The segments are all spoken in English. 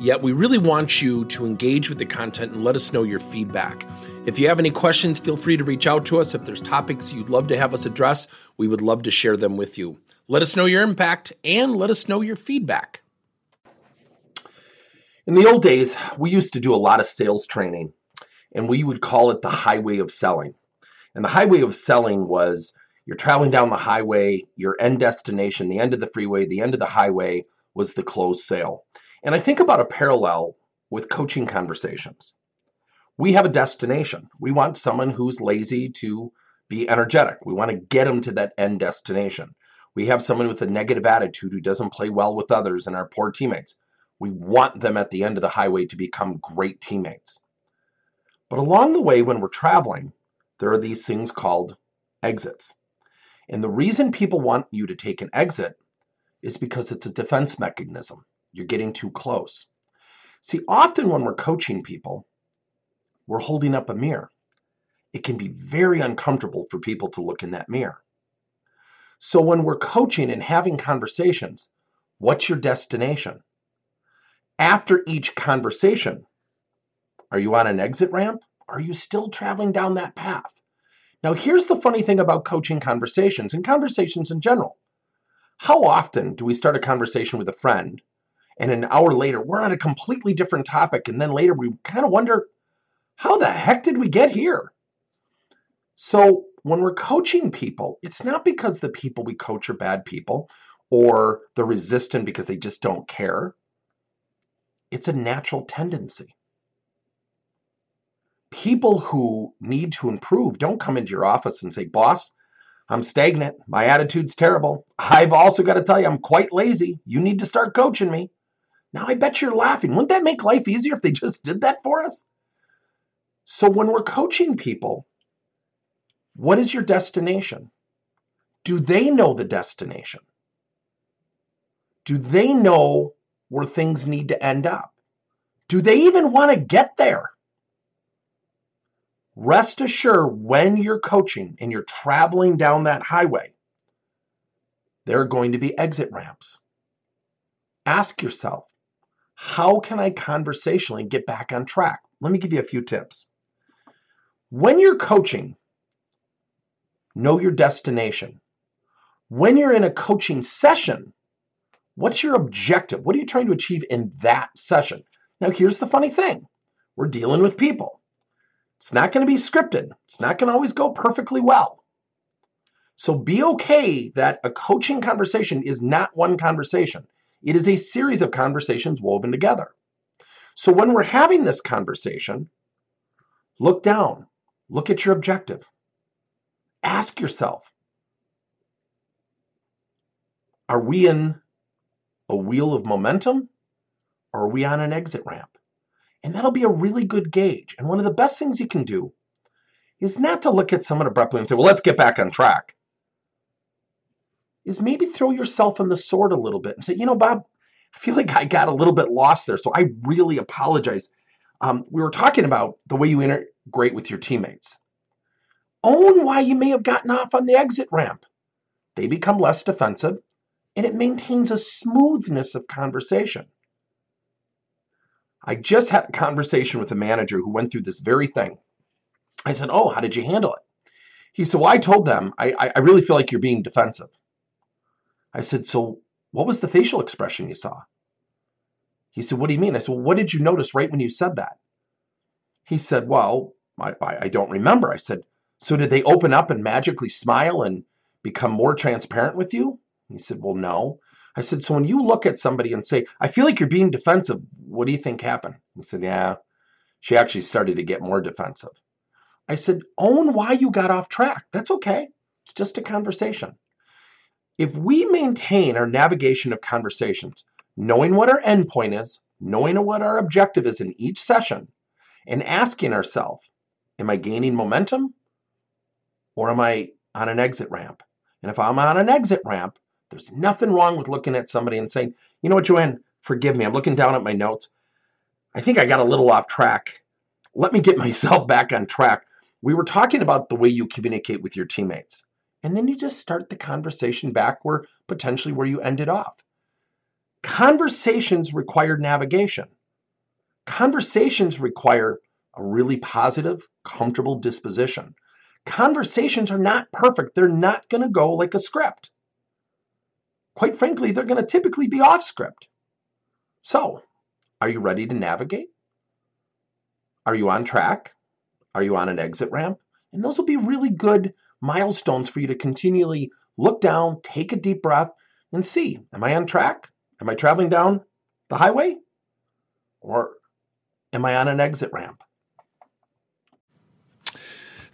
Yet, we really want you to engage with the content and let us know your feedback. If you have any questions, feel free to reach out to us. If there's topics you'd love to have us address, we would love to share them with you. Let us know your impact and let us know your feedback. In the old days, we used to do a lot of sales training, and we would call it the highway of selling. And the highway of selling was you're traveling down the highway, your end destination, the end of the freeway, the end of the highway was the closed sale. And I think about a parallel with coaching conversations we have a destination. We want someone who's lazy to be energetic. We want to get them to that end destination. We have someone with a negative attitude who doesn't play well with others and are poor teammates. We want them at the end of the highway to become great teammates. But along the way, when we're traveling, there are these things called exits. And the reason people want you to take an exit is because it's a defense mechanism. You're getting too close. See, often when we're coaching people, we're holding up a mirror. It can be very uncomfortable for people to look in that mirror. So when we're coaching and having conversations, what's your destination? After each conversation, are you on an exit ramp? Are you still traveling down that path? Now, here's the funny thing about coaching conversations and conversations in general. How often do we start a conversation with a friend and an hour later we're on a completely different topic and then later we kind of wonder, how the heck did we get here? So, when we're coaching people, it's not because the people we coach are bad people or they're resistant because they just don't care. It's a natural tendency. People who need to improve don't come into your office and say, Boss, I'm stagnant. My attitude's terrible. I've also got to tell you, I'm quite lazy. You need to start coaching me. Now, I bet you're laughing. Wouldn't that make life easier if they just did that for us? So when we're coaching people, what is your destination? Do they know the destination? Do they know where things need to end up? Do they even want to get there? Rest assured, when you're coaching and you're traveling down that highway, there are going to be exit ramps. Ask yourself, how can I conversationally get back on track? Let me give you a few tips. When you're coaching, know your destination. When you're in a coaching session, what's your objective? What are you trying to achieve in that session? Now, here's the funny thing we're dealing with people. It's not going to be scripted, it's not going to always go perfectly well. So be okay that a coaching conversation is not one conversation, it is a series of conversations woven together. So when we're having this conversation, look down. Look at your objective. Ask yourself Are we in a wheel of momentum or are we on an exit ramp? And that'll be a really good gauge. And one of the best things you can do is not to look at someone abruptly and say, well, let's get back on track. Is maybe throw yourself in the sword a little bit and say, you know, Bob, I feel like I got a little bit lost there. So I really apologize. Um, we were talking about the way you integrate with your teammates. Own why you may have gotten off on the exit ramp. They become less defensive, and it maintains a smoothness of conversation. I just had a conversation with a manager who went through this very thing. I said, Oh, how did you handle it? He said, Well, I told them, I, I really feel like you're being defensive. I said, So what was the facial expression you saw? He said, What do you mean? I said, Well, what did you notice right when you said that? He said, Well, I, I don't remember. I said, So did they open up and magically smile and become more transparent with you? He said, Well, no. I said, So when you look at somebody and say, I feel like you're being defensive, what do you think happened? He said, Yeah. She actually started to get more defensive. I said, Own why you got off track. That's okay. It's just a conversation. If we maintain our navigation of conversations, knowing what our endpoint is, knowing what our objective is in each session, and asking ourselves, am I gaining momentum or am I on an exit ramp? And if I'm on an exit ramp, there's nothing wrong with looking at somebody and saying, you know what, Joanne, forgive me. I'm looking down at my notes. I think I got a little off track. Let me get myself back on track. We were talking about the way you communicate with your teammates. And then you just start the conversation back where potentially where you ended off. Conversations require navigation. Conversations require a really positive, comfortable disposition. Conversations are not perfect. They're not going to go like a script. Quite frankly, they're going to typically be off script. So, are you ready to navigate? Are you on track? Are you on an exit ramp? And those will be really good milestones for you to continually look down, take a deep breath, and see Am I on track? Am I traveling down the highway? Or am I on an exit ramp?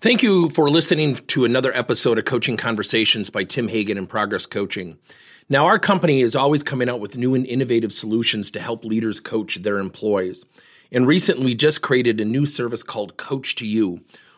Thank you for listening to another episode of Coaching Conversations by Tim Hagen and Progress Coaching. Now, our company is always coming out with new and innovative solutions to help leaders coach their employees. And recently, we just created a new service called Coach to You,